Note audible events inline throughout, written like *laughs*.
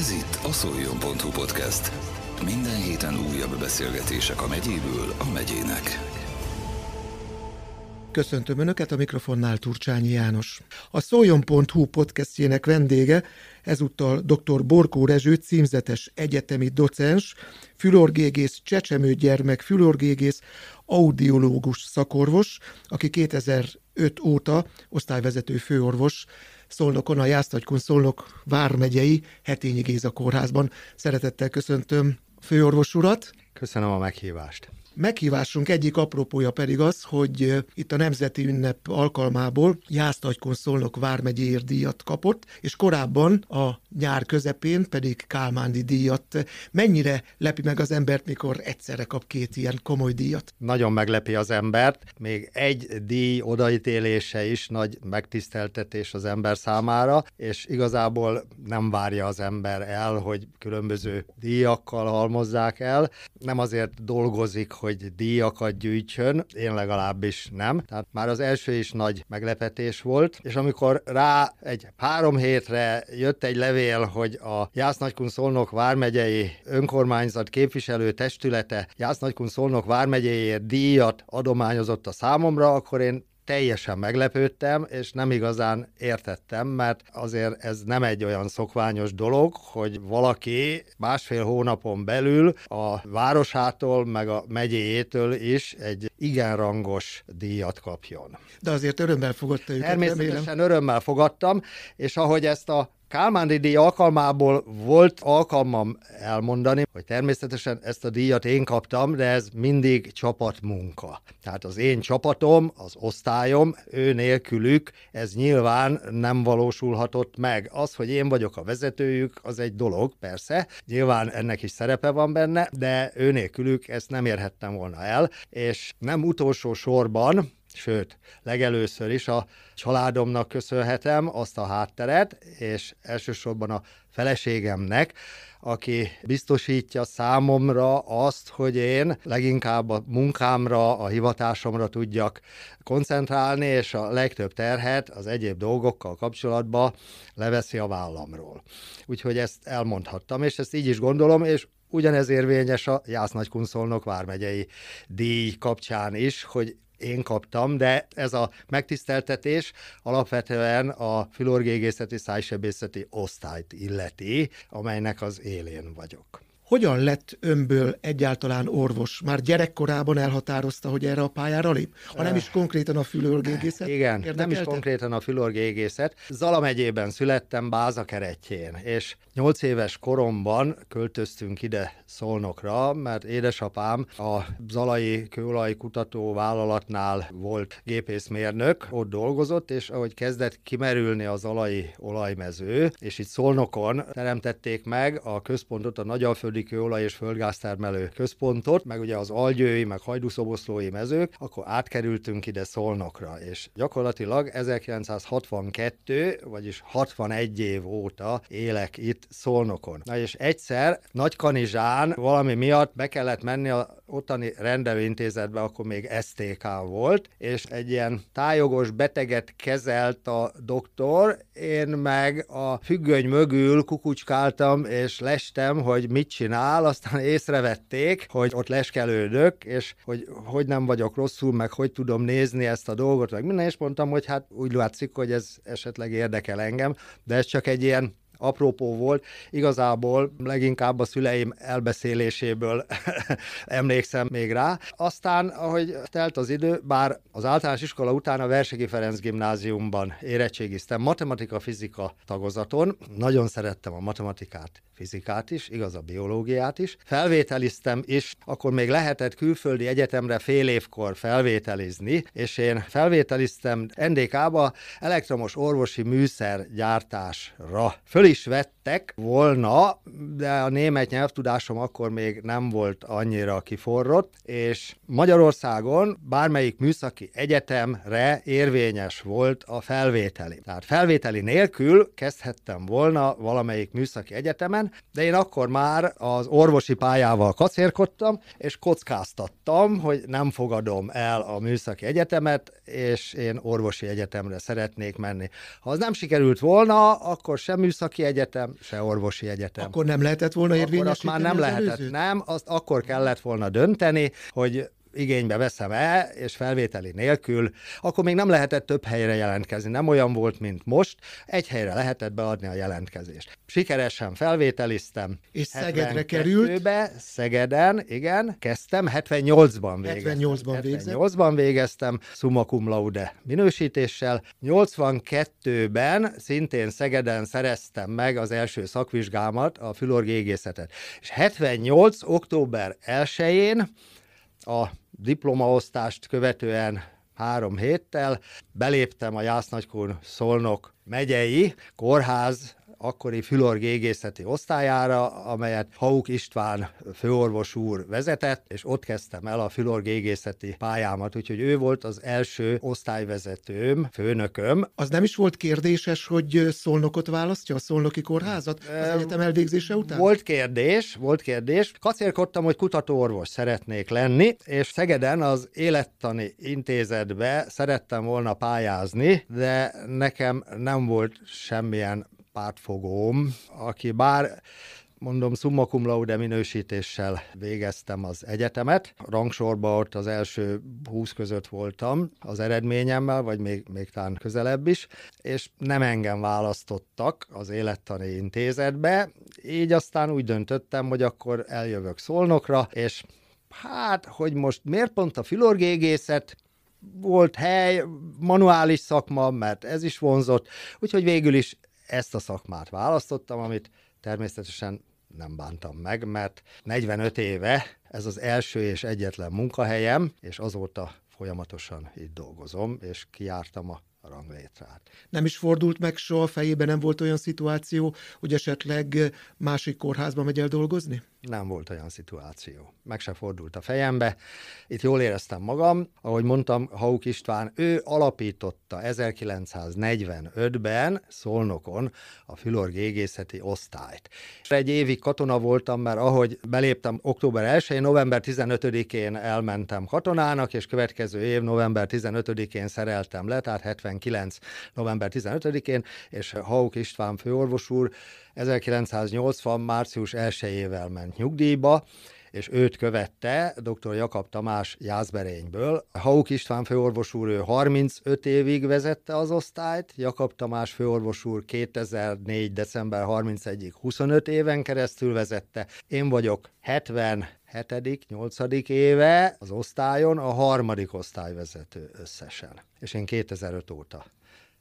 Ez itt a szoljon.hu podcast. Minden héten újabb beszélgetések a megyéből a megyének. Köszöntöm Önöket, a mikrofonnál Turcsányi János. A szoljon.hu podcastjének vendége ezúttal dr. Borkó Rezső, címzetes egyetemi docens, fülorgégész, csecsemő gyermek, fülorgégész, audiológus szakorvos, aki 2005 óta osztályvezető főorvos Szolnokon, a Jásztagykon Szolnok vármegyei Hetényi Géza kórházban. Szeretettel köszöntöm főorvos urat. Köszönöm a meghívást. Meghívásunk egyik apropója pedig az, hogy itt a Nemzeti Ünnep alkalmából Jásztagykon Szolnok vármegyéért díjat kapott, és korábban a nyár közepén pedig Kálmándi díjat. Mennyire lepi meg az embert, mikor egyszerre kap két ilyen komoly díjat? Nagyon meglepi az embert. Még egy díj odaítélése is nagy megtiszteltetés az ember számára, és igazából nem várja az ember el, hogy különböző díjakkal halmozzák el. Nem azért dolgozik, hogy díjakat gyűjtsön, én legalábbis nem. Tehát már az első is nagy meglepetés volt, és amikor rá egy három hétre jött egy levél, hogy a Jásznagykun Szolnok vármegyei önkormányzat képviselő testülete Jásznagykun Szolnok vármegyeiért díjat adományozott a számomra, akkor én teljesen meglepődtem, és nem igazán értettem, mert azért ez nem egy olyan szokványos dolog, hogy valaki másfél hónapon belül a városától, meg a megyéjétől is egy igen rangos díjat kapjon. De azért örömmel fogadta őket, Természetesen remélem. örömmel fogadtam, és ahogy ezt a Kálmán díj alkalmából volt alkalmam elmondani, hogy természetesen ezt a díjat én kaptam, de ez mindig csapatmunka. Tehát az én csapatom, az osztályom, ő nélkülük ez nyilván nem valósulhatott meg. Az, hogy én vagyok a vezetőjük, az egy dolog, persze, nyilván ennek is szerepe van benne, de ő nélkülük ezt nem érhettem volna el, és nem utolsó sorban, Sőt, legelőször is a családomnak köszönhetem azt a hátteret, és elsősorban a feleségemnek, aki biztosítja számomra azt, hogy én leginkább a munkámra, a hivatásomra tudjak koncentrálni, és a legtöbb terhet az egyéb dolgokkal kapcsolatban leveszi a vállamról. Úgyhogy ezt elmondhattam, és ezt így is gondolom, és ugyanez érvényes a Jász Nagykunszolnok vármegyei díj kapcsán is, hogy én kaptam, de ez a megtiszteltetés alapvetően a filorgégészeti szájsebészeti osztályt illeti, amelynek az élén vagyok. Hogyan lett önből egyáltalán orvos? Már gyerekkorában elhatározta, hogy erre a pályára lép? Ha nem is konkrétan a fülorgégészet? Igen, érdekelte? nem is konkrétan a fülorgégészet. Zala megyében születtem, Báza keretjén, és nyolc éves koromban költöztünk ide Szolnokra, mert édesapám a Zalai Kőolaj Kutató Vállalatnál volt gépészmérnök, ott dolgozott, és ahogy kezdett kimerülni a Zalai olajmező, és itt Szolnokon teremtették meg a központot, a Nagyalföldi kőolaj és földgáztermelő központot, meg ugye az algyői, meg hajdúszoboszlói mezők, akkor átkerültünk ide Szolnokra, és gyakorlatilag 1962, vagyis 61 év óta élek itt Szolnokon. Na és egyszer Nagykanizsán valami miatt be kellett menni a ottani rendelőintézetbe, akkor még STK volt, és egy ilyen tájogos beteget kezelt a doktor, én meg a függöny mögül kukucskáltam és lestem, hogy mit csinál, aztán észrevették, hogy ott leskelődök, és hogy hogy nem vagyok rosszul, meg hogy tudom nézni ezt a dolgot, meg minden, és mondtam, hogy hát úgy látszik, hogy ez esetleg érdekel engem, de ez csak egy ilyen apropó volt. Igazából leginkább a szüleim elbeszéléséből *laughs* emlékszem még rá. Aztán, ahogy telt az idő, bár az általános iskola után a Versegi Ferenc gimnáziumban érettségiztem matematika-fizika tagozaton, nagyon szerettem a matematikát, fizikát is, igaz a biológiát is. Felvételiztem is, akkor még lehetett külföldi egyetemre fél évkor felvételizni, és én felvételiztem NDK-ba elektromos orvosi műszer gyártásra. Föl is vettek volna, de a német nyelvtudásom akkor még nem volt annyira kiforrott, és Magyarországon bármelyik műszaki egyetemre érvényes volt a felvételi. Tehát felvételi nélkül kezdhettem volna valamelyik műszaki egyetemen, de én akkor már az orvosi pályával kacérkodtam, és kockáztattam, hogy nem fogadom el a műszaki egyetemet, és én orvosi egyetemre szeretnék menni. Ha az nem sikerült volna, akkor sem műszaki műszaki egyetem, se orvosi egyetem. Akkor nem lehetett volna érvényesíteni Akkor azt már nem lehetett, előzőt? nem, azt akkor kellett volna dönteni, hogy igénybe veszem el, és felvételi nélkül, akkor még nem lehetett több helyre jelentkezni. Nem olyan volt, mint most. Egy helyre lehetett beadni a jelentkezést. Sikeresen felvételiztem. És Szegedre került? Szegeden, igen, kezdtem, 78-ban végeztem. 78-ban végzett. 78-ban végeztem, summa cum laude minősítéssel. 82-ben szintén Szegeden szereztem meg az első szakvizsgámat, a fülorgégészetet. És 78. október 1-én a diplomaosztást követően három héttel beléptem a Jásznagykun Szolnok megyei kórház akkori fülorgégészeti osztályára, amelyet Hauk István főorvos úr vezetett, és ott kezdtem el a fülorgégészeti pályámat, úgyhogy ő volt az első osztályvezetőm, főnököm. Az nem is volt kérdéses, hogy Szolnokot választja, a Szolnoki kórházat az egyetem elvégzése után? Volt kérdés, volt kérdés. Kacérkodtam, hogy kutatóorvos szeretnék lenni, és Szegeden az élettani intézetbe szerettem volna pályázni, de nekem nem volt semmilyen pártfogóm, aki bár mondom, summa cum laude minősítéssel végeztem az egyetemet. Rangsorba ott az első 20 között voltam az eredményemmel, vagy még, még talán közelebb is, és nem engem választottak az élettani intézetbe, így aztán úgy döntöttem, hogy akkor eljövök Szolnokra, és hát, hogy most miért pont a filorgégészet, volt hely, manuális szakma, mert ez is vonzott, úgyhogy végül is ezt a szakmát választottam, amit természetesen nem bántam meg, mert 45 éve ez az első és egyetlen munkahelyem, és azóta folyamatosan itt dolgozom, és kiártam a ranglétrát. Nem is fordult meg soha fejében, nem volt olyan szituáció, hogy esetleg másik kórházba megy el dolgozni? Nem volt olyan szituáció. Meg se fordult a fejembe. Itt jól éreztem magam. Ahogy mondtam, Hauk István, ő alapította 1945-ben Szolnokon a fülorgégészeti osztályt. Egy évig katona voltam, mert ahogy beléptem október 1-én, november 15-én elmentem katonának, és következő év november 15-én szereltem le, tehát 79. november 15-én, és Hauk István főorvos úr 1980. március 1-ével ment nyugdíjba, és őt követte dr. Jakab Tamás Jászberényből. Hauk István főorvos úr ő 35 évig vezette az osztályt, Jakab Tamás főorvos úr 2004. december 31-ig 25 éven keresztül vezette. Én vagyok 70 hetedik, nyolcadik éve az osztályon, a harmadik osztályvezető összesen. És én 2005 óta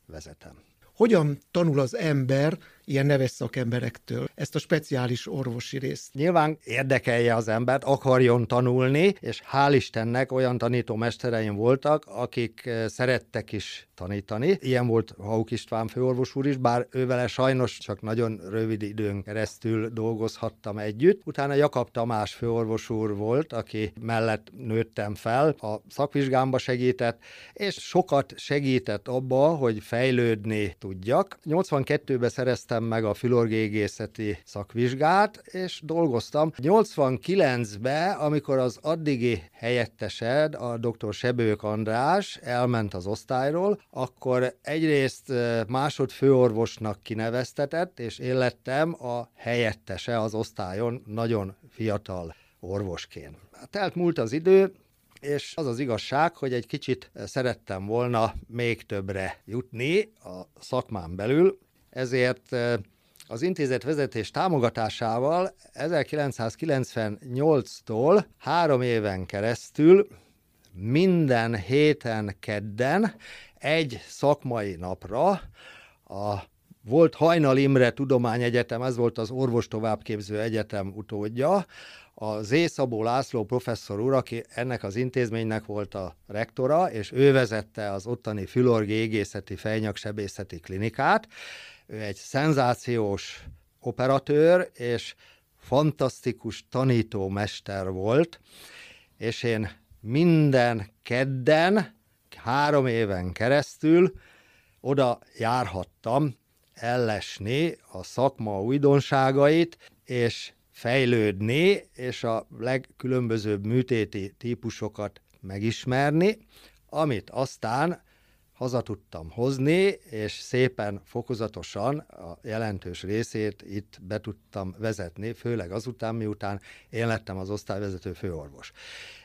vezetem. Hogyan tanul az ember ilyen neves szakemberektől ezt a speciális orvosi részt? Nyilván érdekelje az embert, akarjon tanulni, és hál' Istennek olyan tanítómestereim voltak, akik szerettek is tanítani. Ilyen volt Hauk István főorvos úr is, bár ővele sajnos csak nagyon rövid időn keresztül dolgozhattam együtt. Utána Jakab Tamás főorvos úr volt, aki mellett nőttem fel, a szakvizsgámba segített, és sokat segített abba, hogy fejlődni tudjak. 82-ben szereztem meg a fülorgégészeti szakvizsgát, és dolgoztam. 89-ben, amikor az addigi helyettesed, a dr. Sebők András elment az osztályról, akkor egyrészt másodfőorvosnak kineveztetett, és én lettem a helyettese az osztályon nagyon fiatal orvosként. Telt múlt az idő, és az az igazság, hogy egy kicsit szerettem volna még többre jutni a szakmán belül, ezért az intézet vezetés támogatásával 1998-tól három éven keresztül minden héten kedden egy szakmai napra a volt Hajnal Imre Tudományegyetem, ez volt az orvos továbbképző egyetem utódja, a Z. László professzor úr, aki ennek az intézménynek volt a rektora, és ő vezette az ottani fülorgégészeti fejnyaksebészeti klinikát. Ő egy szenzációs operatőr, és fantasztikus tanítómester volt, és én minden kedden, három éven keresztül oda járhattam ellesni a szakma újdonságait, és fejlődni, és a legkülönbözőbb műtéti típusokat megismerni, amit aztán haza tudtam hozni, és szépen fokozatosan a jelentős részét itt be tudtam vezetni, főleg azután, miután én lettem az osztályvezető főorvos.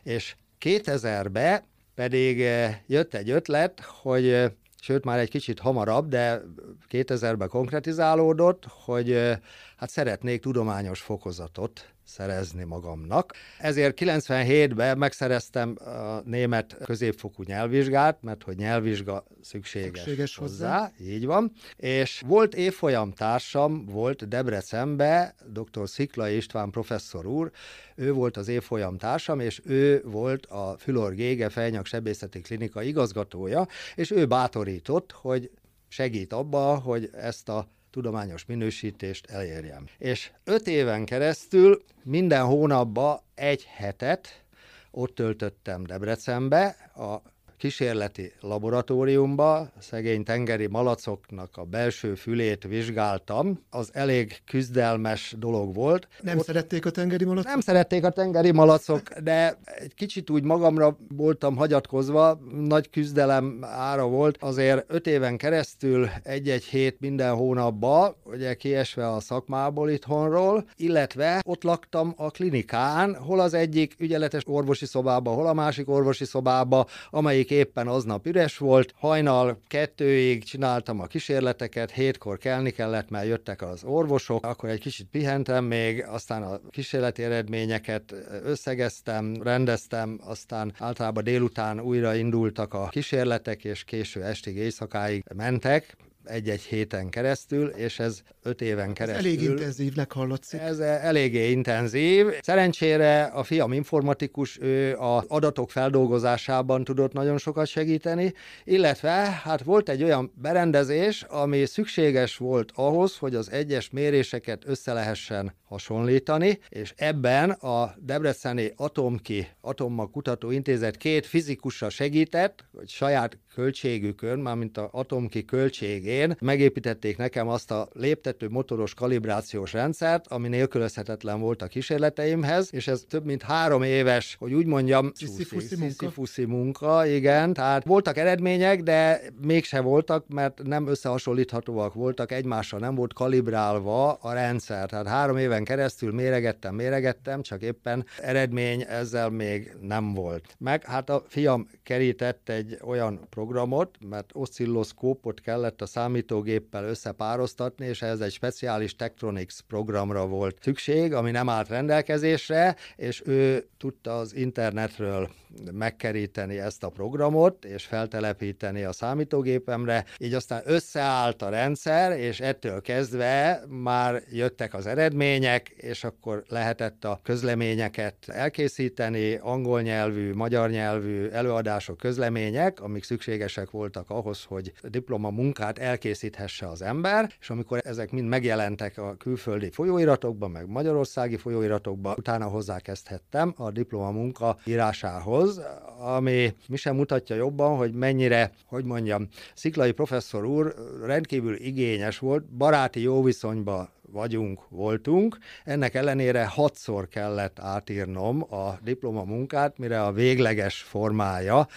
És 2000-ben pedig eh, jött egy ötlet, hogy eh, sőt már egy kicsit hamarabb, de 2000-ben konkretizálódott, hogy eh, hát szeretnék tudományos fokozatot szerezni magamnak. Ezért 97-ben megszereztem a német középfokú nyelvvizsgát, mert hogy nyelvvizsga szükséges, szükséges hozzá, hozzá, így van. És volt évfolyam társam, volt Debrecenbe, dr. Szikla István professzor úr, ő volt az évfolyam társam, és ő volt a Fülor Gége Fejnyak Sebészeti Klinika igazgatója, és ő bátorított, hogy segít abba, hogy ezt a tudományos minősítést elérjem. És öt éven keresztül minden hónapban egy hetet ott töltöttem Debrecenbe, a kísérleti laboratóriumba, szegény tengeri malacoknak a belső fülét vizsgáltam. Az elég küzdelmes dolog volt. Nem Ott szerették a tengeri malacok? Nem szerették a tengeri malacok, de egy kicsit úgy magamra voltam hagyatkozva, nagy küzdelem ára volt. Azért öt éven keresztül egy-egy hét minden hónapban, ugye kiesve a szakmából itthonról, illetve ott laktam a klinikán, hol az egyik ügyeletes orvosi szobába, hol a másik orvosi szobába, amelyik éppen aznap üres volt, hajnal kettőig csináltam a kísérleteket, hétkor kelni kellett, mert jöttek az orvosok, akkor egy kicsit pihentem még, aztán a kísérleti eredményeket összegeztem, rendeztem, aztán általában délután újra indultak a kísérletek, és késő estig, éjszakáig mentek, egy-egy héten keresztül, és ez öt éven keresztül. Ez elég intenzívnek hallatszik. Ez eléggé intenzív. Szerencsére a fiam informatikus, ő az adatok feldolgozásában tudott nagyon sokat segíteni, illetve hát volt egy olyan berendezés, ami szükséges volt ahhoz, hogy az egyes méréseket össze lehessen hasonlítani, és ebben a Debreceni Atomki Atommag Kutató Intézet két fizikusa segített, hogy saját költségükön, mármint a Atomki költségén megépítették nekem azt a léptető motoros kalibrációs rendszert, ami nélkülözhetetlen volt a kísérleteimhez, és ez több mint három éves, hogy úgy mondjam, sziszi munka. munka, igen, tehát voltak eredmények, de mégse voltak, mert nem összehasonlíthatóak voltak, egymással nem volt kalibrálva a rendszer, tehát három éven keresztül méregettem, méregettem, csak éppen eredmény ezzel még nem volt. Meg hát a fiam kerített egy olyan programot, mert oszcilloszkópot kellett a számítógéppel összepároztatni, és ehhez egy speciális Tektronix programra volt szükség, ami nem állt rendelkezésre, és ő tudta az internetről megkeríteni ezt a programot, és feltelepíteni a számítógépemre, így aztán összeállt a rendszer, és ettől kezdve már jöttek az eredmények, és akkor lehetett a közleményeket elkészíteni, angol nyelvű, magyar nyelvű előadások, közlemények, amik szükségesek voltak ahhoz, hogy diploma munkát elkészíthesse az ember, és amikor ezek mind megjelentek a külföldi folyóiratokban, meg magyarországi folyóiratokban, utána hozzákezdhettem a diploma munka írásához, ami mi sem mutatja jobban, hogy mennyire, hogy mondjam, Sziklai professzor úr rendkívül igényes volt, baráti jó viszonyba vagyunk, voltunk. Ennek ellenére hatszor kellett átírnom a diplomamunkát, mire a végleges formája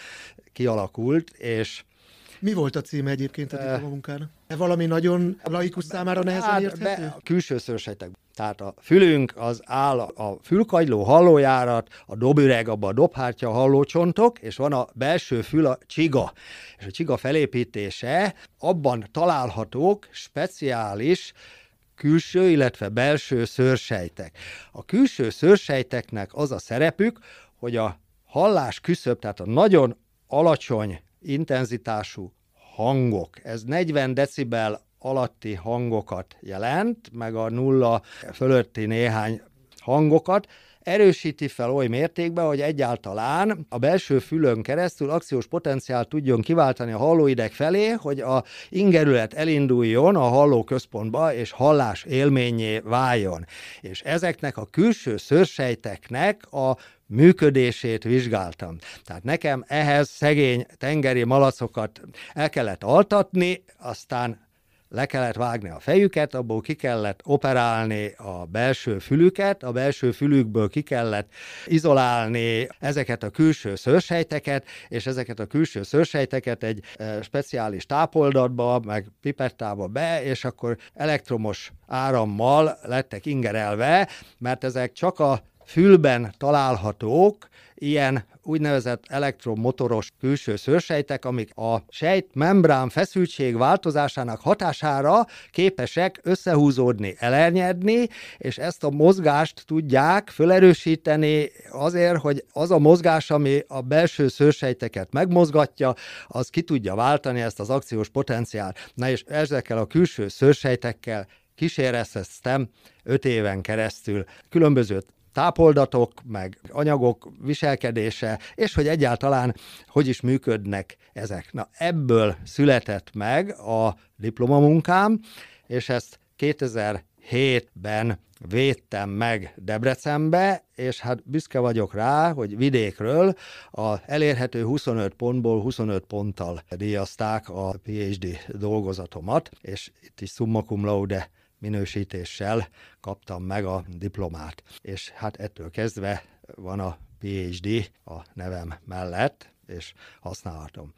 kialakult, és mi volt a címe egyébként a diplomamunkának? E valami nagyon laikus számára nehezen hát, érthető? Be, külső szőrsejtek. Tehát a fülünk az áll a fülkagyló hallójárat, a dobüreg, abban a dobhártya hallócsontok, és van a belső fül a csiga. És a csiga felépítése abban találhatók speciális külső, illetve belső szőrsejtek. A külső szőrsejteknek az a szerepük, hogy a hallás küszöb, tehát a nagyon alacsony intenzitású hangok. Ez 40 decibel alatti hangokat jelent, meg a nulla fölötti néhány hangokat, erősíti fel oly mértékben, hogy egyáltalán a belső fülön keresztül akciós potenciál tudjon kiváltani a hallóideg felé, hogy a ingerület elinduljon a hallóközpontba, és hallás élményé váljon. És ezeknek a külső szőrsejteknek a működését vizsgáltam. Tehát nekem ehhez szegény tengeri malacokat el kellett altatni, aztán le kellett vágni a fejüket, abból ki kellett operálni a belső fülüket, a belső fülükből ki kellett izolálni ezeket a külső szőrsejteket, és ezeket a külső szőrsejteket egy e, speciális tápoldatba, meg pipettába be, és akkor elektromos árammal lettek ingerelve, mert ezek csak a fülben találhatók, ilyen úgynevezett elektromotoros külső szőrsejtek, amik a sejt membrán feszültség változásának hatására képesek összehúzódni, elernyedni, és ezt a mozgást tudják fölerősíteni azért, hogy az a mozgás, ami a belső szőrsejteket megmozgatja, az ki tudja váltani ezt az akciós potenciált. Na és ezekkel a külső szőrsejtekkel kíséreztem öt éven keresztül különböző tápoldatok, meg anyagok viselkedése, és hogy egyáltalán hogy is működnek ezek. Na ebből született meg a diplomamunkám, és ezt 2007-ben védtem meg Debrecenbe, és hát büszke vagyok rá, hogy vidékről a elérhető 25 pontból 25 ponttal díjazták a PhD dolgozatomat, és itt is summa cum laude minősítéssel kaptam meg a diplomát. És hát ettől kezdve van a PhD a nevem mellett, és használhatom.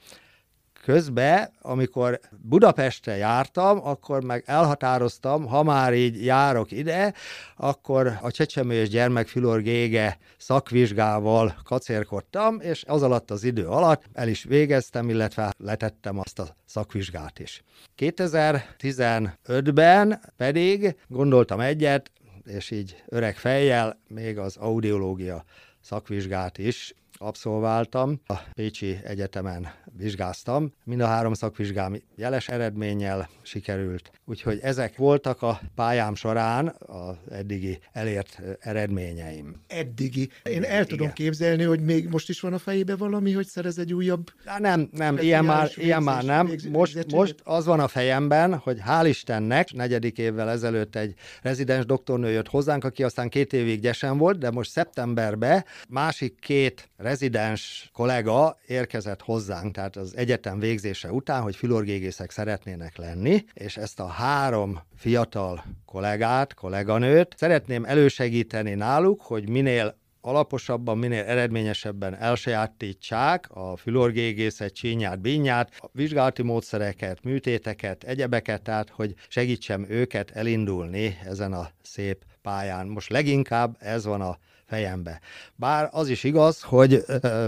Közben, amikor Budapestre jártam, akkor meg elhatároztam, ha már így járok ide, akkor a csecsemő és gyermekfülor gége szakvizsgával kacérkodtam, és az alatt az idő alatt el is végeztem, illetve letettem azt a szakvizsgát is. 2015-ben pedig gondoltam egyet, és így öreg fejjel még az audiológia szakvizsgát is abszolváltam. A Pécsi Egyetemen vizsgáztam. Mind a három szakvizsgám jeles eredménnyel sikerült. Úgyhogy ezek voltak a pályám során az eddigi elért eredményeim. Eddigi. Én el tudom Igen. képzelni, hogy még most is van a fejébe valami, hogy szerez egy újabb... Há, nem, nem, ilyen már, végzés, ilyen már nem. Végzés, most, most az van a fejemben, hogy hál' Istennek negyedik évvel ezelőtt egy rezidens doktornő jött hozzánk, aki aztán két évig gyesen volt, de most szeptemberben másik két rezidens kollega érkezett hozzánk, tehát az egyetem végzése után, hogy fülorgégészek szeretnének lenni, és ezt a három fiatal kollégát, kolléganőt szeretném elősegíteni náluk, hogy minél alaposabban, minél eredményesebben elsajátítsák a fülorgégészet, csínyát, bínyát, a vizsgálati módszereket, műtéteket, egyebeket, tehát hogy segítsem őket elindulni ezen a szép pályán. Most leginkább ez van a fejembe. Bár az is igaz, hogy ö,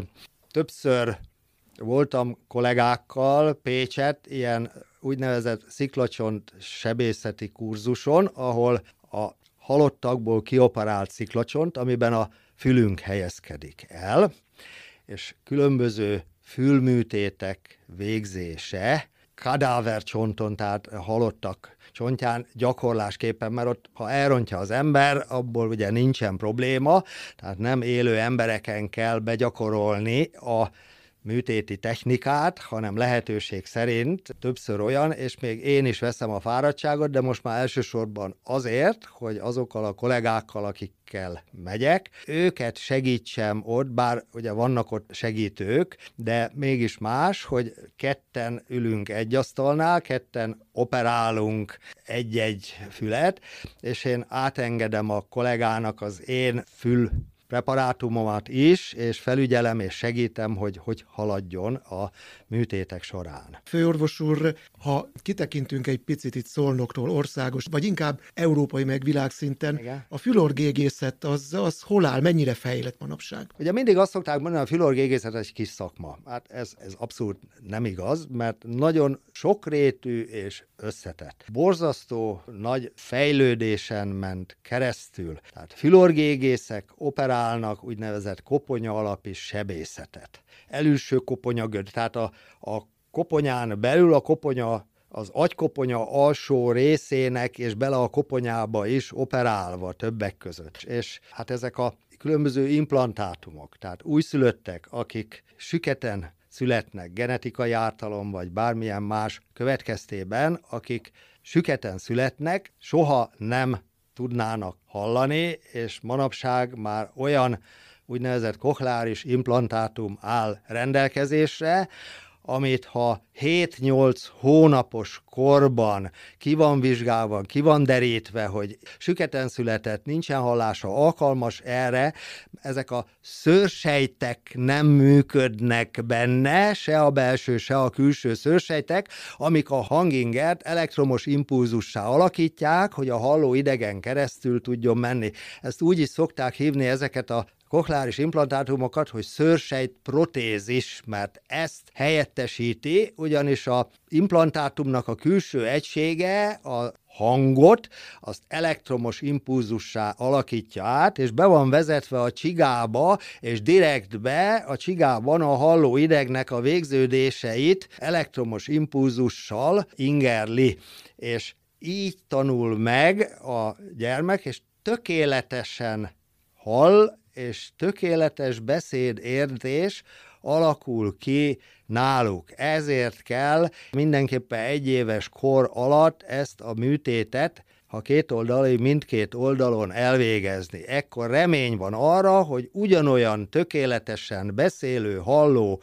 többször voltam kollégákkal Pécset, ilyen úgynevezett sziklacsont sebészeti kurzuson, ahol a halottakból kioperált sziklacsont, amiben a fülünk helyezkedik el, és különböző fülműtétek végzése, kadávercsonton, tehát halottak csontján gyakorlásképpen, mert ott, ha elrontja az ember, abból ugye nincsen probléma, tehát nem élő embereken kell begyakorolni a műtéti technikát, hanem lehetőség szerint többször olyan, és még én is veszem a fáradtságot, de most már elsősorban azért, hogy azokkal a kollégákkal, akikkel megyek, őket segítsem ott, bár ugye vannak ott segítők, de mégis más, hogy ketten ülünk egy asztalnál, ketten operálunk egy-egy fület, és én átengedem a kollégának az én fül preparátumomat is, és felügyelem és segítem, hogy hogy haladjon a műtétek során. Főorvos úr, ha kitekintünk egy picit itt Szolnoktól országos, vagy inkább európai meg világszinten, Igen. a fülorgégészet az, az hol áll, mennyire fejlett manapság? Ugye mindig azt szokták mondani, a fülorgégészet egy kis szakma. Hát ez, ez abszolút nem igaz, mert nagyon sokrétű és összetett. Borzasztó nagy fejlődésen ment keresztül. Tehát fülorgégészek operálnak úgynevezett koponya alapi sebészetet. Elülső koponyagöd, tehát a, a koponyán belül a koponya az agykoponya alsó részének és bele a koponyába is operálva többek között. És hát ezek a különböző implantátumok, tehát újszülöttek, akik süketen születnek genetikai ártalom vagy bármilyen más következtében, akik süketen születnek, soha nem tudnának hallani, és manapság már olyan úgynevezett kochláris implantátum áll rendelkezésre, amit ha 7-8 hónapos korban ki van vizsgálva, ki van derítve, hogy süketen született, nincsen hallása, alkalmas erre, ezek a szőrsejtek nem működnek benne, se a belső, se a külső szőrsejtek, amik a hangingert elektromos impulzussá alakítják, hogy a halló idegen keresztül tudjon menni. Ezt úgy is szokták hívni ezeket a kochleáris implantátumokat, hogy szőrsejt protézis, mert ezt helyettesíti, ugyanis a implantátumnak a külső egysége a hangot, azt elektromos impulzussá alakítja át, és be van vezetve a csigába, és direktbe a csigában a halló idegnek a végződéseit elektromos impulzussal ingerli. És így tanul meg a gyermek, és tökéletesen hall, és tökéletes beszédértés alakul ki náluk. Ezért kell mindenképpen egy éves kor alatt ezt a műtétet ha két oldali, mindkét oldalon elvégezni. Ekkor remény van arra, hogy ugyanolyan tökéletesen beszélő, halló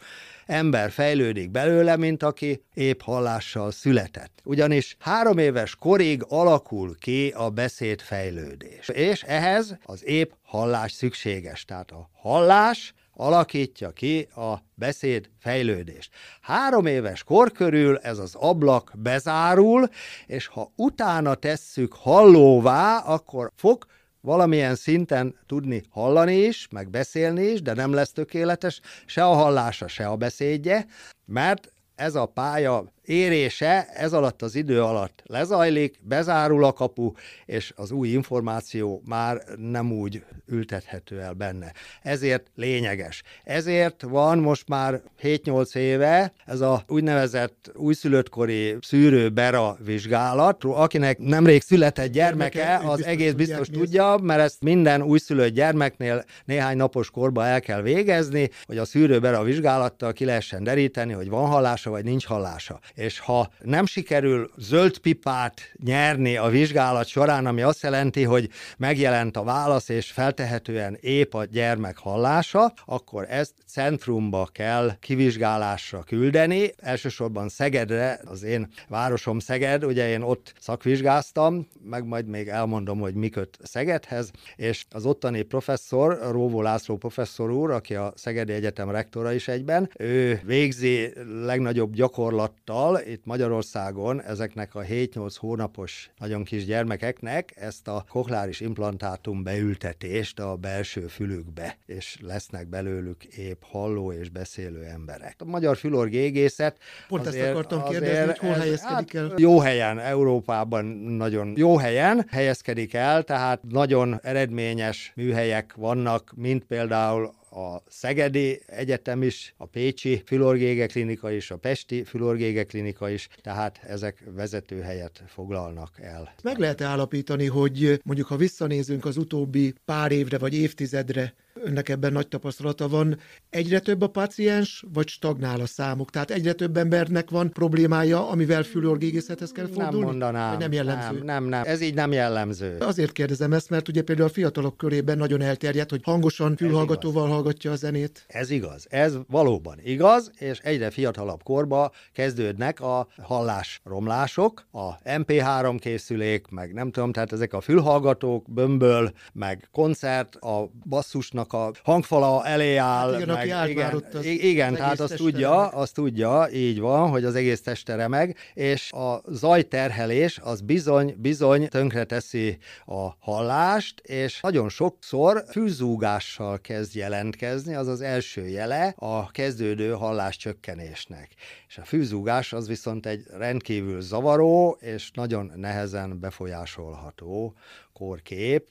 ember fejlődik belőle, mint aki épp hallással született. Ugyanis három éves korig alakul ki a beszédfejlődés. És ehhez az épp hallás szükséges. Tehát a hallás alakítja ki a beszéd fejlődést. Három éves kor körül ez az ablak bezárul, és ha utána tesszük hallóvá, akkor fog valamilyen szinten tudni hallani is, meg beszélni is, de nem lesz tökéletes se a hallása, se a beszédje, mert ez a pálya érése ez alatt az idő alatt lezajlik, bezárul a kapu, és az új információ már nem úgy ültethető el benne. Ezért lényeges. Ezért van most már 7-8 éve ez a úgynevezett újszülöttkori szűrő-bera vizsgálat. Akinek nemrég született gyermeke, az egész biztos tudja, mert ezt minden újszülött gyermeknél néhány napos korba el kell végezni, hogy a szűrő-bera vizsgálattal ki lehessen deríteni, hogy van hallása vagy nincs hallása és ha nem sikerül zöld pipát nyerni a vizsgálat során, ami azt jelenti, hogy megjelent a válasz, és feltehetően épp a gyermek hallása, akkor ezt centrumba kell kivizsgálásra küldeni, elsősorban Szegedre, az én városom Szeged, ugye én ott szakvizsgáztam, meg majd még elmondom, hogy mi köt Szegedhez, és az ottani professzor, Róvó László professzor úr, aki a Szegedi Egyetem rektora is egyben, ő végzi legnagyobb gyakorlattal Szóval itt Magyarországon ezeknek a 7-8 hónapos nagyon kis gyermekeknek ezt a kokláris implantátum beültetést a belső fülükbe, és lesznek belőlük épp halló és beszélő emberek. A magyar fülorgégészet Pont azért, ezt akartam kérdezni, hogy hol ez, helyezkedik el? Hát jó helyen, Európában nagyon jó helyen helyezkedik el, tehát nagyon eredményes műhelyek vannak, mint például a Szegedi Egyetem is, a Pécsi Fülorgége Klinika is, a Pesti Fülorgége Klinika is, tehát ezek vezető helyet foglalnak el. Meg lehet állapítani, hogy mondjuk ha visszanézünk az utóbbi pár évre vagy évtizedre, önnek ebben nagy tapasztalata van, egyre több a paciens, vagy stagnál a számuk? Tehát egyre több embernek van problémája, amivel fülorgégészethez kell fordulni? Nem mondanám. Nem jellemző? Nem, nem, nem. Ez így nem jellemző. Azért kérdezem ezt, mert ugye például a fiatalok körében nagyon elterjedt, hogy hangosan fülhallgatóval hallgatja a zenét. Ez igaz. Ez valóban igaz, és egyre fiatalabb korba kezdődnek a hallásromlások, a MP3 készülék, meg nem tudom, tehát ezek a fülhallgatók, bömböl, meg koncert, a basszusnak a hangfala elé áll. Hát igen, meg, aki igen, ott, az igen az tehát azt tudja, azt tudja, így van, hogy az egész teste remeg, és a zajterhelés az bizony, bizony tönkreteszi a hallást, és nagyon sokszor fűzúgással kezd jelentkezni, az az első jele a kezdődő hallás csökkenésnek. És a fűzúgás az viszont egy rendkívül zavaró és nagyon nehezen befolyásolható kórkép,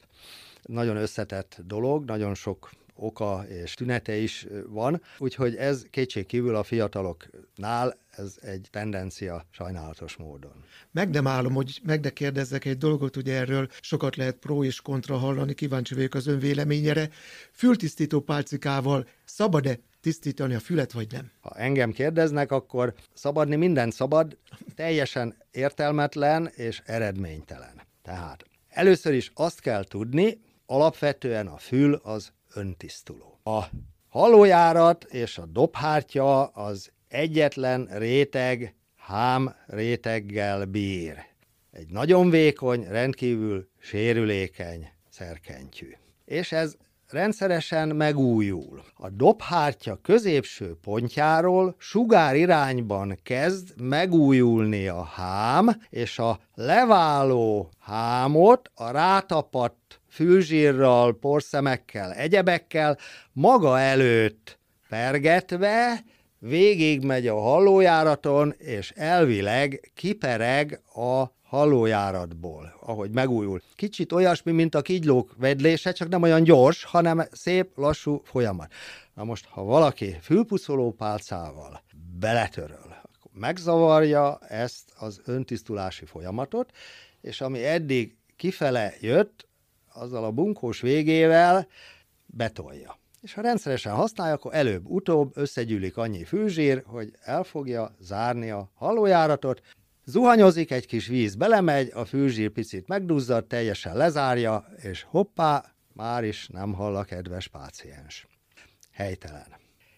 nagyon összetett dolog, nagyon sok oka és tünete is van, úgyhogy ez kétségkívül a fiataloknál ez egy tendencia sajnálatos módon. Meg nem állom, hogy meg ne kérdezzek egy dolgot, ugye erről sokat lehet pro és kontra hallani, kíváncsi vagyok az ön véleményére. Fültisztító pálcikával szabad-e tisztítani a fület, vagy nem? Ha engem kérdeznek, akkor szabadni minden szabad, teljesen értelmetlen és eredménytelen. Tehát először is azt kell tudni, alapvetően a fül az öntisztuló. A hallójárat és a dobhártya az egyetlen réteg hám réteggel bír. Egy nagyon vékony, rendkívül sérülékeny szerkentyű. És ez rendszeresen megújul. A dobhártya középső pontjáról sugár irányban kezd megújulni a hám, és a leváló hámot a rátapadt fülzsírral, porszemekkel, egyebekkel maga előtt pergetve végigmegy a hallójáraton, és elvileg kipereg a hallójáratból, ahogy megújul. Kicsit olyasmi, mint a kigylók vedlése, csak nem olyan gyors, hanem szép, lassú folyamat. Na most, ha valaki fülpuszoló pálcával beletöröl, akkor megzavarja ezt az öntisztulási folyamatot, és ami eddig kifele jött, azzal a bunkós végével betolja. És ha rendszeresen használja, akkor előbb-utóbb összegyűlik annyi fűzsír, hogy el fogja zárni a hallójáratot, Zuhanyozik, egy kis víz belemegy, a fűzsír picit megduzzad, teljesen lezárja, és hoppá, már is nem hall a kedves páciens. Helytelen.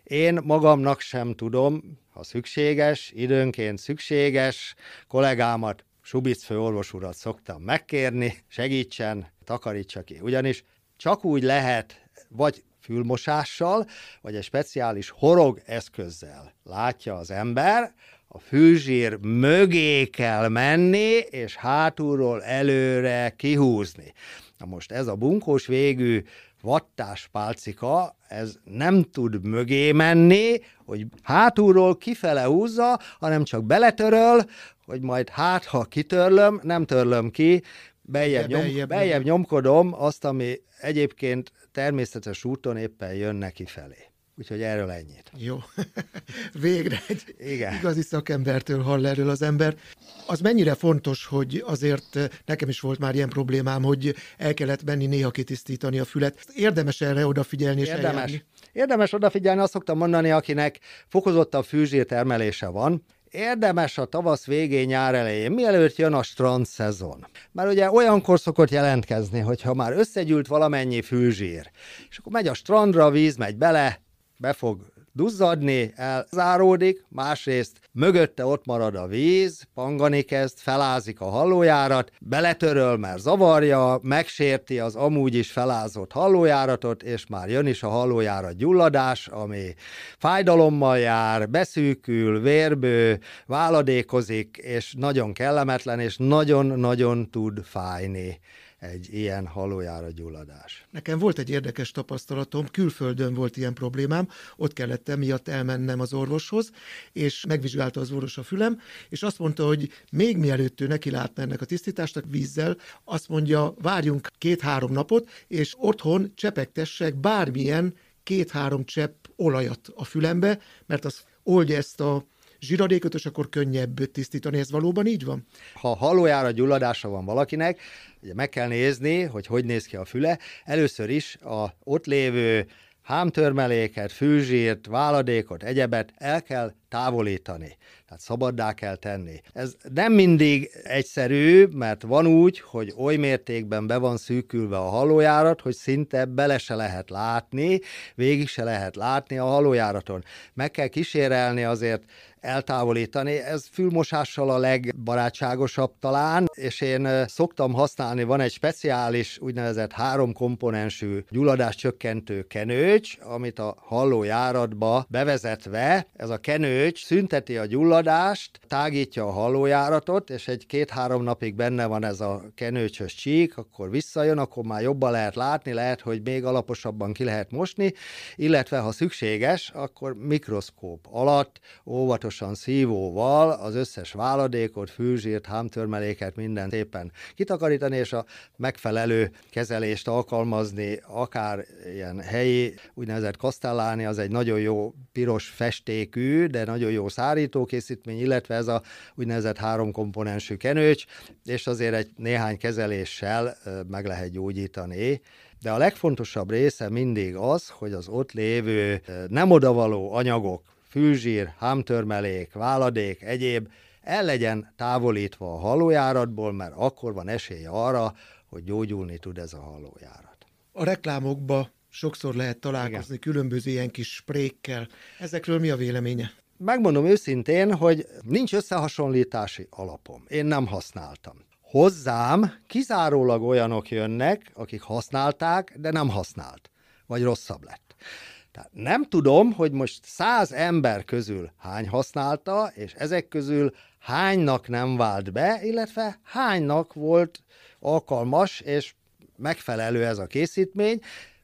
Én magamnak sem tudom, ha szükséges, időnként szükséges, kollégámat, Subic főorvos urat szoktam megkérni, segítsen, takarítsa ki. Ugyanis csak úgy lehet, vagy fülmosással, vagy egy speciális horog eszközzel látja az ember, a fűzsír mögé kell menni, és hátulról előre kihúzni. Na most ez a bunkós végű vattás pálcika, ez nem tud mögé menni, hogy hátulról kifele húzza, hanem csak beletöröl, hogy majd hát, ha kitörlöm, nem törlöm ki, beljebb, nyom, beljebb, beljebb nyomkodom azt, ami egyébként természetes úton éppen jön neki felé. Úgyhogy erről ennyit. Jó. *laughs* Végre egy Igen. igazi szakembertől hall erről az ember. Az mennyire fontos, hogy azért eh, nekem is volt már ilyen problémám, hogy el kellett menni néha kitisztítani a fület. Érdemes erre odafigyelni és Érdemes. Eljárni. Érdemes odafigyelni, azt szoktam mondani, akinek fokozottabb fűzsír termelése van, Érdemes a tavasz végén, nyár elején, mielőtt jön a strand szezon. Mert ugye olyankor szokott jelentkezni, hogyha már összegyűlt valamennyi fűzsír, és akkor megy a strandra, a víz megy bele, be fog duzzadni, elzáródik, másrészt mögötte ott marad a víz, pangani kezd, felázik a hallójárat, beletöröl, mert zavarja, megsérti az amúgy is felázott hallójáratot, és már jön is a hallójárat gyulladás, ami fájdalommal jár, beszűkül, vérbő, váladékozik, és nagyon kellemetlen, és nagyon-nagyon tud fájni egy ilyen halójára gyulladás. Nekem volt egy érdekes tapasztalatom, külföldön volt ilyen problémám, ott kellett emiatt elmennem az orvoshoz, és megvizsgálta az orvos a fülem, és azt mondta, hogy még mielőtt ő neki látna ennek a tisztításnak vízzel, azt mondja, várjunk két-három napot, és otthon csepegtessek bármilyen két-három csepp olajat a fülembe, mert az oldja ezt a zsiradékot, és akkor könnyebb tisztítani. Ez valóban így van? Ha halójára gyulladása van valakinek, ugye meg kell nézni, hogy hogy néz ki a füle. Először is a ott lévő hámtörmeléket, fűzsírt, váladékot, egyebet el kell távolítani. Tehát szabaddá kell tenni. Ez nem mindig egyszerű, mert van úgy, hogy oly mértékben be van szűkülve a halójárat, hogy szinte bele se lehet látni, végig se lehet látni a halójáraton. Meg kell kísérelni azért eltávolítani. Ez fülmosással a legbarátságosabb talán, és én szoktam használni, van egy speciális úgynevezett három komponensű gyulladás csökkentő kenőcs, amit a hallójáratba bevezetve, ez a kenőcs szünteti a gyulladást, tágítja a hallójáratot, és egy két-három napig benne van ez a kenőcsös csík, akkor visszajön, akkor már jobban lehet látni, lehet, hogy még alaposabban ki lehet mosni, illetve ha szükséges, akkor mikroszkóp alatt óvatos óvatosan szívóval az összes váladékot, fűzsírt, hámtörmeléket, minden szépen kitakarítani, és a megfelelő kezelést alkalmazni, akár ilyen helyi, úgynevezett kasztelláni, az egy nagyon jó piros festékű, de nagyon jó szárítókészítmény, illetve ez a úgynevezett háromkomponensű kenőcs, és azért egy néhány kezeléssel meg lehet gyógyítani. De a legfontosabb része mindig az, hogy az ott lévő nem odavaló anyagok, fűzsír, hámtörmelék, váladék, egyéb el legyen távolítva a halójáratból, mert akkor van esély arra, hogy gyógyulni tud ez a halójárat. A reklámokba sokszor lehet találkozni Igen. különböző ilyen kis sprékkel. Ezekről mi a véleménye? megmondom őszintén, hogy nincs összehasonlítási alapom. Én nem használtam. Hozzám kizárólag olyanok jönnek, akik használták, de nem használt, vagy rosszabb lett. Tehát nem tudom, hogy most száz ember közül hány használta, és ezek közül hánynak nem vált be, illetve hánynak volt alkalmas és megfelelő ez a készítmény,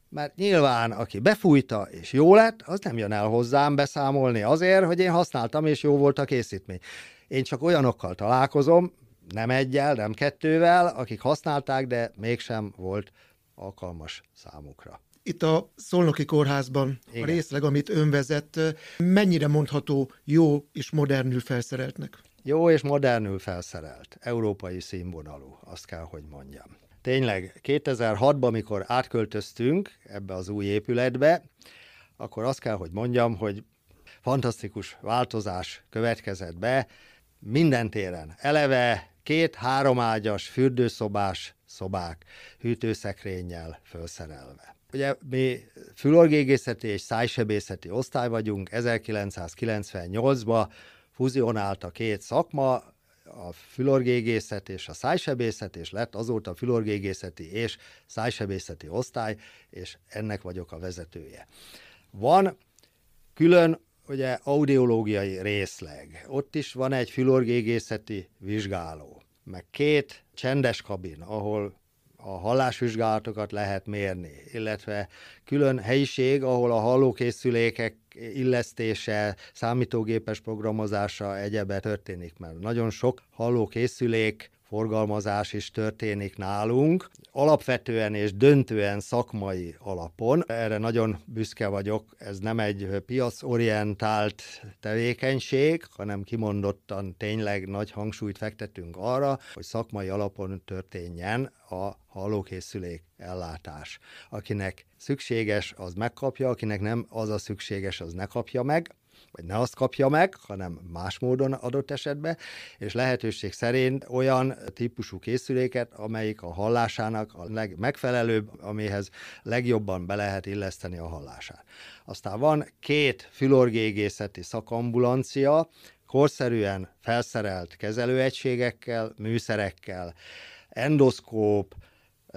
mert nyilván, aki befújta és jó lett, az nem jön el hozzám beszámolni azért, hogy én használtam és jó volt a készítmény. Én csak olyanokkal találkozom, nem egyel, nem kettővel, akik használták, de mégsem volt alkalmas számukra. Itt a Szolnoki Kórházban Igen. a részleg, amit ön vezet, mennyire mondható jó és modernül felszereltnek? Jó és modernül felszerelt, európai színvonalú, azt kell, hogy mondjam. Tényleg, 2006-ban, amikor átköltöztünk ebbe az új épületbe, akkor azt kell, hogy mondjam, hogy fantasztikus változás következett be minden téren. Eleve két-három ágyas, fürdőszobás szobák hűtőszekrényel felszerelve. Ugye mi fülorgégészeti és szájsebészeti osztály vagyunk, 1998-ban fuzionált a két szakma, a fülorgégészet és a szájsebészet, és lett azóta a fülorgégészeti és szájsebészeti osztály, és ennek vagyok a vezetője. Van külön ugye audiológiai részleg, ott is van egy fülorgégészeti vizsgáló, meg két csendes kabin, ahol a hallásvizsgálatokat lehet mérni, illetve külön helyiség, ahol a hallókészülékek illesztése, számítógépes programozása, egyebe történik, mert nagyon sok hallókészülék forgalmazás is történik nálunk, alapvetően és döntően szakmai alapon. Erre nagyon büszke vagyok, ez nem egy piacorientált tevékenység, hanem kimondottan tényleg nagy hangsúlyt fektetünk arra, hogy szakmai alapon történjen a hallókészülék ellátás. Akinek szükséges, az megkapja, akinek nem az a szükséges, az ne kapja meg vagy ne azt kapja meg, hanem más módon adott esetben, és lehetőség szerint olyan típusú készüléket, amelyik a hallásának a legmegfelelőbb, amihez legjobban be lehet illeszteni a hallását. Aztán van két fülorgégészeti szakambulancia, korszerűen felszerelt kezelőegységekkel, műszerekkel, endoszkóp,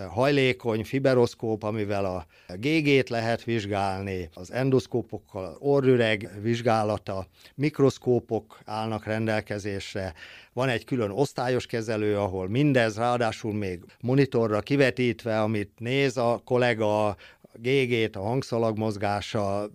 hajlékony fiberoszkóp, amivel a GG-t lehet vizsgálni, az endoszkópokkal orrüreg vizsgálata, mikroszkópok állnak rendelkezésre, van egy külön osztályos kezelő, ahol mindez ráadásul még monitorra kivetítve, amit néz a kollega, GG-t, a hangszalag mozgása,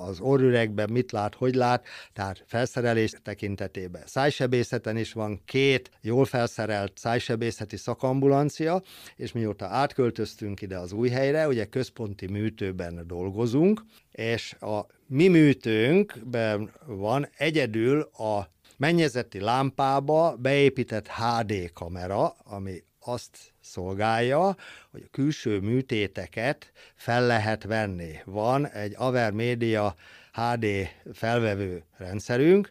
az orrüregben mit lát, hogy lát, tehát felszerelés tekintetében. Szájsebészeten is van két jól felszerelt szájsebészeti szakambulancia, és mióta átköltöztünk ide az új helyre, ugye központi műtőben dolgozunk, és a mi műtőnkben van egyedül a mennyezeti lámpába beépített HD kamera, ami azt szolgálja, hogy a külső műtéteket fel lehet venni. Van egy Aver Media HD felvevő rendszerünk,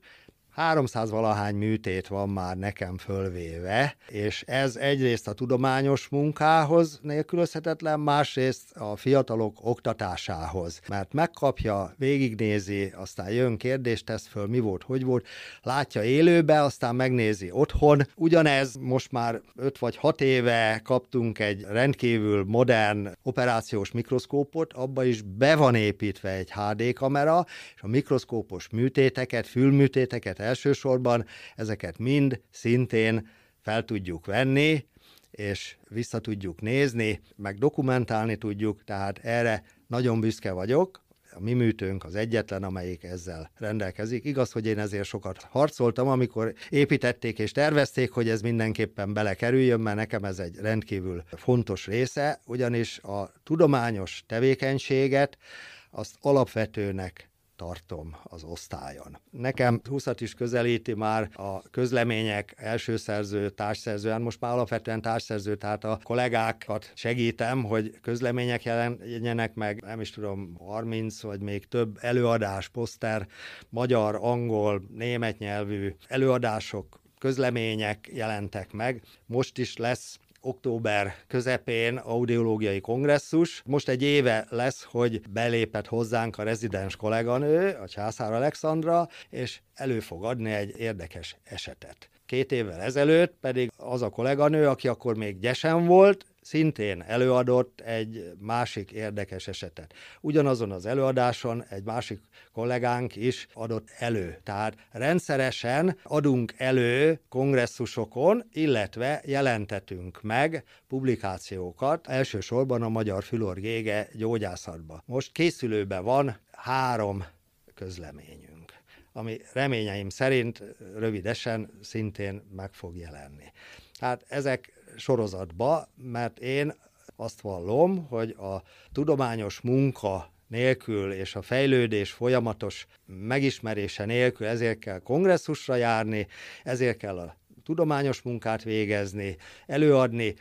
300 valahány műtét van már nekem fölvéve, és ez egyrészt a tudományos munkához nélkülözhetetlen, másrészt a fiatalok oktatásához, mert megkapja, végignézi, aztán jön kérdést tesz föl, mi volt, hogy volt, látja élőbe, aztán megnézi otthon. Ugyanez most már 5 vagy 6 éve kaptunk egy rendkívül modern operációs mikroszkópot, abba is be van építve egy HD kamera, és a mikroszkópos műtéteket, fülműtéteket elsősorban, ezeket mind szintén fel tudjuk venni, és vissza tudjuk nézni, meg dokumentálni tudjuk, tehát erre nagyon büszke vagyok, a mi műtőnk az egyetlen, amelyik ezzel rendelkezik. Igaz, hogy én ezért sokat harcoltam, amikor építették és tervezték, hogy ez mindenképpen belekerüljön, mert nekem ez egy rendkívül fontos része, ugyanis a tudományos tevékenységet azt alapvetőnek tartom az osztályon. Nekem 20 is közelíti már a közlemények elsőszerző, társszerző, hát most már alapvetően társszerző, tehát a kollégákat segítem, hogy közlemények jelenjenek meg, nem is tudom, 30 vagy még több előadás, poszter, magyar, angol, német nyelvű előadások, közlemények jelentek meg. Most is lesz október közepén audiológiai kongresszus. Most egy éve lesz, hogy belépett hozzánk a rezidens kolléganő, a Császár Alexandra, és elő fog adni egy érdekes esetet. Két évvel ezelőtt pedig az a kolléganő, aki akkor még gyesen volt, szintén előadott egy másik érdekes esetet. Ugyanazon az előadáson egy másik kollégánk is adott elő. Tehát rendszeresen adunk elő kongresszusokon, illetve jelentetünk meg publikációkat, elsősorban a Magyar Fülorgége gyógyászatba. Most készülőben van három közleményünk ami reményeim szerint rövidesen szintén meg fog jelenni. Tehát ezek sorozatba, mert én azt vallom, hogy a tudományos munka nélkül és a fejlődés folyamatos megismerése nélkül ezért kell kongresszusra járni, ezért kell a tudományos munkát végezni, előadni,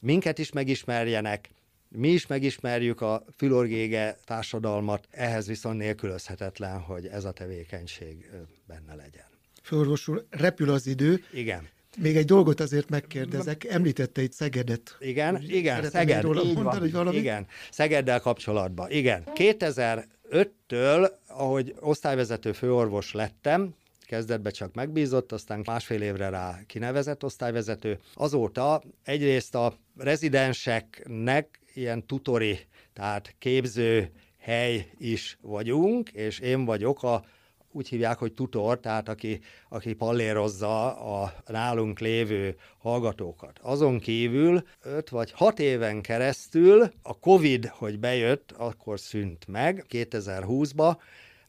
minket is megismerjenek, mi is megismerjük a fülorgége társadalmat, ehhez viszont nélkülözhetetlen, hogy ez a tevékenység benne legyen. Főorvos úr, repül az idő. Igen. Még egy dolgot azért megkérdezek. Említette itt Szegedet. Igen, igen, Szeged. Így mondani, van. Hogy Igen, Szegeddel kapcsolatban. Igen. 2005-től, ahogy osztályvezető főorvos lettem, kezdetben csak megbízott, aztán másfél évre rá kinevezett osztályvezető. Azóta egyrészt a rezidenseknek ilyen tutori, tehát képző hely is vagyunk, és én vagyok a úgy hívják, hogy tutor, tehát aki, aki pallérozza a nálunk lévő hallgatókat. Azon kívül 5 vagy 6 éven keresztül a Covid, hogy bejött, akkor szűnt meg 2020-ba,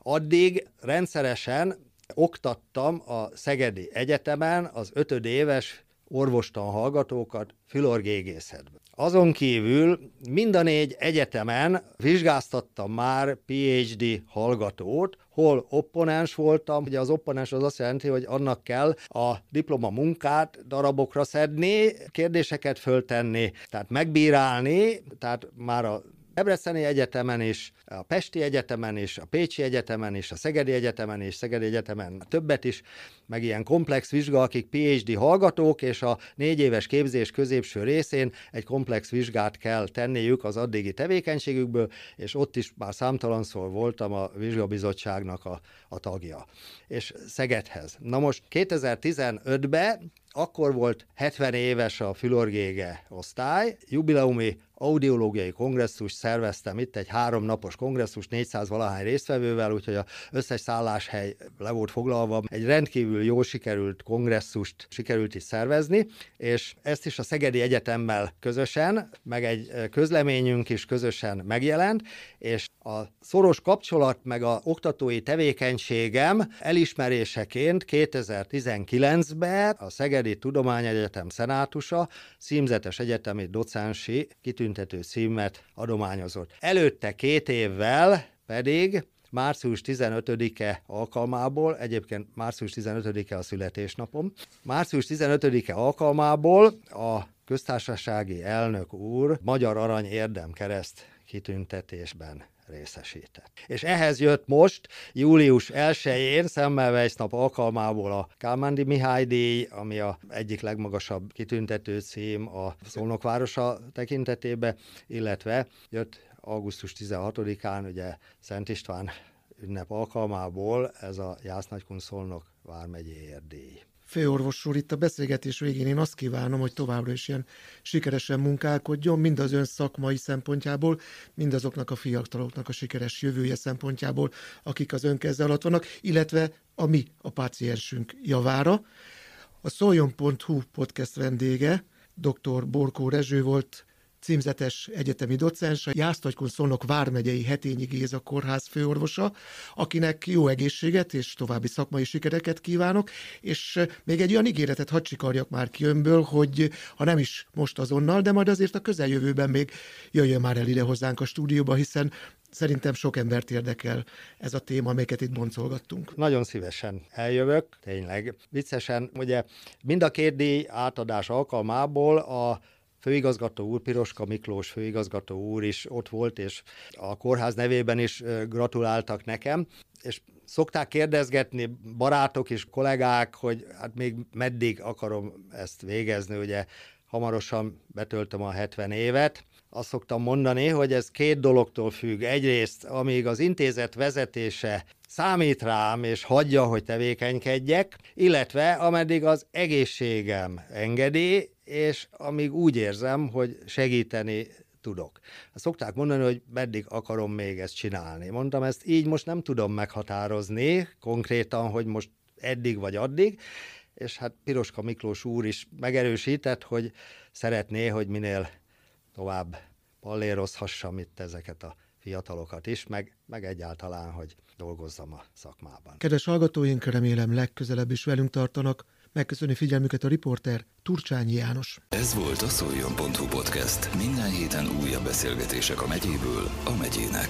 addig rendszeresen oktattam a Szegedi Egyetemen az ötödéves orvostan hallgatókat fülorgégészetben. Azon kívül mind a négy egyetemen vizsgáztattam már PhD hallgatót, hol opponens voltam. Ugye az opponens az azt jelenti, hogy annak kell a diploma munkát darabokra szedni, kérdéseket föltenni, tehát megbírálni, tehát már a Debreceni Egyetemen is, a Pesti Egyetemen is, a Pécsi Egyetemen is, a Szegedi Egyetemen is, Szegedi Egyetemen többet is, meg ilyen komplex vizsga, akik PhD hallgatók, és a négy éves képzés középső részén egy komplex vizsgát kell tenniük az addigi tevékenységükből, és ott is már számtalanszor voltam a vizsgabizottságnak a, a tagja. És Szegedhez. Na most 2015-ben akkor volt 70 éves a Fülorgége osztály, jubileumi audiológiai kongresszus szerveztem itt, egy háromnapos kongresszus, 400 valahány résztvevővel, úgyhogy az összes szálláshely le volt foglalva. Egy rendkívül jól sikerült kongresszust sikerült is szervezni, és ezt is a Szegedi Egyetemmel közösen, meg egy közleményünk is közösen megjelent, és a szoros kapcsolat meg a oktatói tevékenységem elismeréseként 2019-ben a Szegedi Tudományegyetem szenátusa címzetes egyetemi docensi kitüntető címet adományozott. Előtte két évvel pedig március 15-e alkalmából, egyébként március 15-e a születésnapom, március 15-e alkalmából a köztársasági elnök úr Magyar Arany Érdemkereszt kitüntetésben részesített. És ehhez jött most, július 1-én, Semmelweis nap alkalmából a Kálmándi Mihály díj, ami a egyik legmagasabb kitüntető cím a Szolnok városa tekintetében, illetve jött augusztus 16-án, ugye Szent István ünnep alkalmából ez a Jász Nagykun Szolnok vármegyéért díj. Főorvos úr, itt a beszélgetés végén én azt kívánom, hogy továbbra is ilyen sikeresen munkálkodjon, mind az ön szakmai szempontjából, mind azoknak a fiataloknak a sikeres jövője szempontjából, akik az ön keze alatt vannak, illetve a mi, a páciensünk javára. A szoljon.hu podcast vendége dr. Borkó Rezső volt, címzetes egyetemi docens, a Jásztagykon Szolnok Vármegyei Hetényi Géza kórház főorvosa, akinek jó egészséget és további szakmai sikereket kívánok, és még egy olyan ígéretet hadd csikarjak már ki önből, hogy ha nem is most azonnal, de majd azért a közeljövőben még jöjjön már el ide hozzánk a stúdióba, hiszen Szerintem sok embert érdekel ez a téma, amelyeket itt boncolgattunk. Nagyon szívesen eljövök, tényleg. Viccesen, ugye mind a két díj átadás alkalmából a főigazgató úr, Piroska Miklós főigazgató úr is ott volt, és a kórház nevében is gratuláltak nekem, és szokták kérdezgetni barátok és kollégák, hogy hát még meddig akarom ezt végezni, ugye hamarosan betöltöm a 70 évet. Azt szoktam mondani, hogy ez két dologtól függ. Egyrészt, amíg az intézet vezetése számít rám, és hagyja, hogy tevékenykedjek, illetve ameddig az egészségem engedi, és amíg úgy érzem, hogy segíteni tudok. Szokták mondani, hogy meddig akarom még ezt csinálni. Mondtam, ezt így most nem tudom meghatározni konkrétan, hogy most eddig vagy addig, és hát Piroska Miklós úr is megerősített, hogy szeretné, hogy minél tovább pallérozhassam itt ezeket a fiatalokat is, meg, meg egyáltalán, hogy dolgozzam a szakmában. Kedves hallgatóink, remélem legközelebb is velünk tartanak. Megköszöni figyelmüket a riporter Turcsányi János. Ez volt a szoljon.hu podcast. Minden héten újabb beszélgetések a megyéből a megyének.